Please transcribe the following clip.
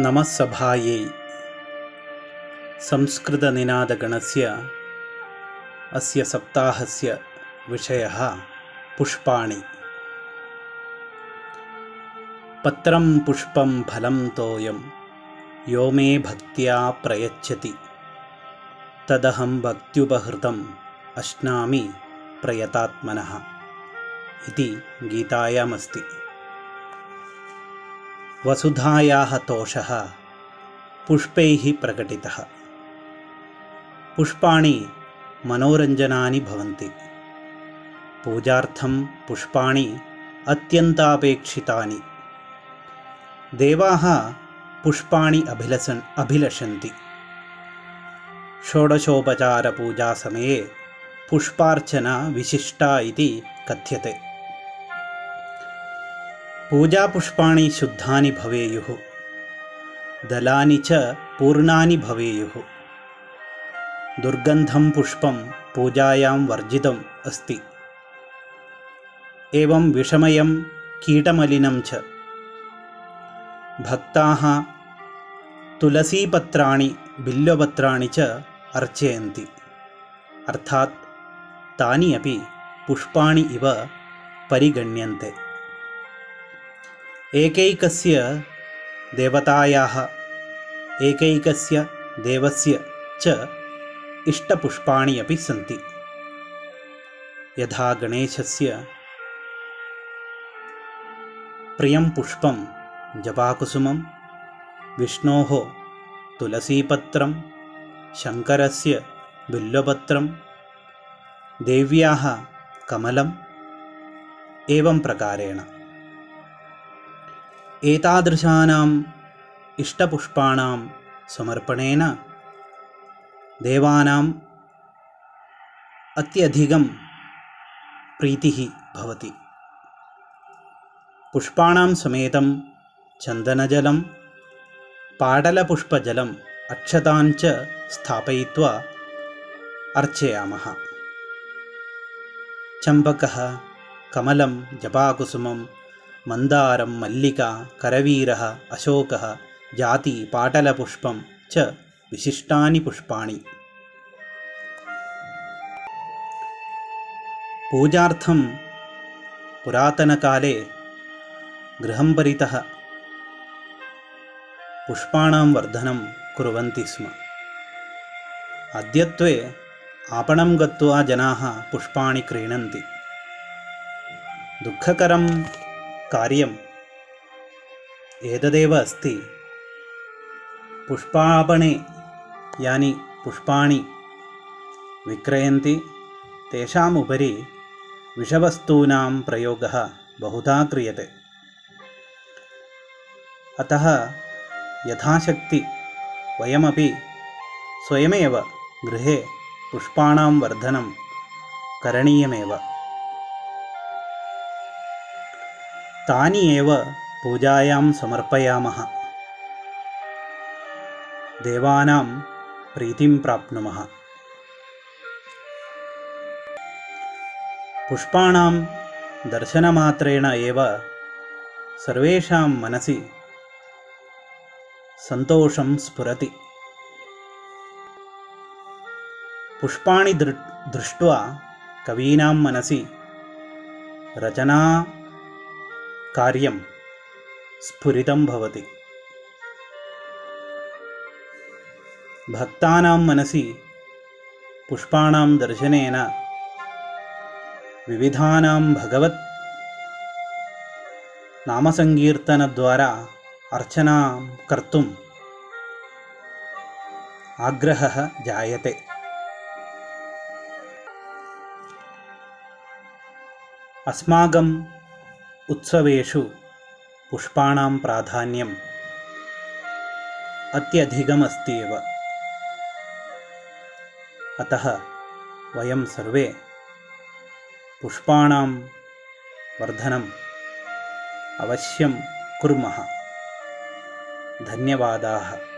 नमः सभायै संस्कृतनिनादगणस्य अस्य सप्ताहस्य विषयः पुष्पाणि। पत्रं पुष्पं फलं तोयं यो मे भक्त्या प्रयच्छति। तदहं भक्त्युपहृतम् अश्नामि प्रयतात्मनः। इति गीतायामस्ति वसुधायाः तोषः पुष्पैः प्रकटितः। पुष्पाणि मनोरञ्जनानि भवन्ति। पूजार्थं पुष्पाणि अत्यन्तापेक्षितानि। देवाः पुष्पाणि अभिलसन् अभिलषन्ति। षोडशोपचारपूजासमये पुष्पार्चना विशिष्टा इति कथ्यते पूजापुष्पाणि शुद्धानि भवेयुः। दलानि च पूर्णानि भवेयुः। दुर्गन्धं पुष्पं पूजायां वर्जितम् अस्ति। एवं विषमयं कीटमलिनं च। भक्ताः तुलसीपत्राणि बिल्वपत्राणि च अर्चयन्ति। अर्थात् तानि अपि पुष्पाणि इव परिगण्यन्ते एकैकस्य देवतायाः एकैकस्य देवस्य च इष्टपुष्पाणि अपि सन्ति। यथा गणेशस्य प्रियं पुष्पं जपाकुसुमं विष्णोः तुलसीपत्रं शङ्करस्य बिल्वपत्रं देव्याः कमलम् एवं प्रकारेण एतादृशानाम् इष्टपुष्पाणां समर्पणेन देवानाम् अत्यधिकं प्रीतिः भवति। पुष्पाणां समेतं चन्दनजलं पाटलपुष्पजलम् अक्षताञ्च स्थापयित्वा अर्चयामः। चम्पकः कमलं जपाकुसुमं मन्दारं मल्लिका करवीरः अशोकः जाति पाटलपुष्पं च विशिष्टानि पुष्पाणि। पूजार्थं पुरातनकाले गृहं परितः पुष्पाणां वर्धनं कुर्वन्ति स्म। अद्यत्वे आपणं गत्वा जनाः पुष्पाणि क्रीणन्ति। दुःखकरं कार्यम्। एतदेव अस्ति। पुष्पापणे यानि पुष्पाणि विक्रयन्ति तेषाम् उपरि विषवस्तूनां प्रयोगः बहुधा क्रियते। अतः यथाशक्ति वयमपि स्वयमेव गृहे पुष्पाणां वर्धनं करणीयमेव तानि एव पूजायां समर्पयामः। देवानां प्रीतिं प्राप्नुमः। पुष्पाणां दर्शनमात्रेण एव सर्वेषां मनसि सन्तोषं स्फुरति। पुष्पाणि दृ दृष्ट्वा कवीनां मनसि रचना कार्यं स्फुरितं भवति। भक्तानां मनसि पुष्पाणां दर्शनेन विविधानां भगवत् नामसङ्कीर्तनद्वारा अर्चनां कर्तुम् आग्रहः जायते। अस्माकं उत्सवेषु पुष्पाणां प्राधान्यम् अत्यधिकमस्ति एव। अतः वयं सर्वे पुष्पाणां वर्धनम् अवश्यं कुर्मः। धन्यवादाः